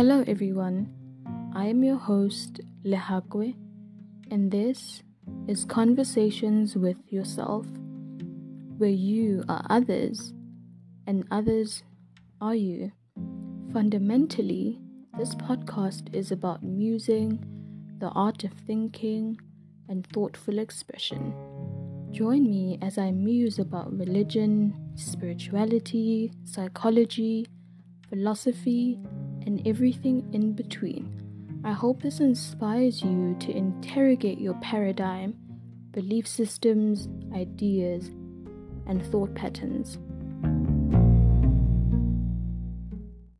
Hello, everyone. I am your host, Lehakwe, and this is Conversations with Yourself, where you are others and others are you. Fundamentally, this podcast is about musing, the art of thinking, and thoughtful expression. Join me as I muse about religion, spirituality, psychology, philosophy, and everything in between. I hope this inspires you to interrogate your paradigm, belief systems, ideas, and thought patterns.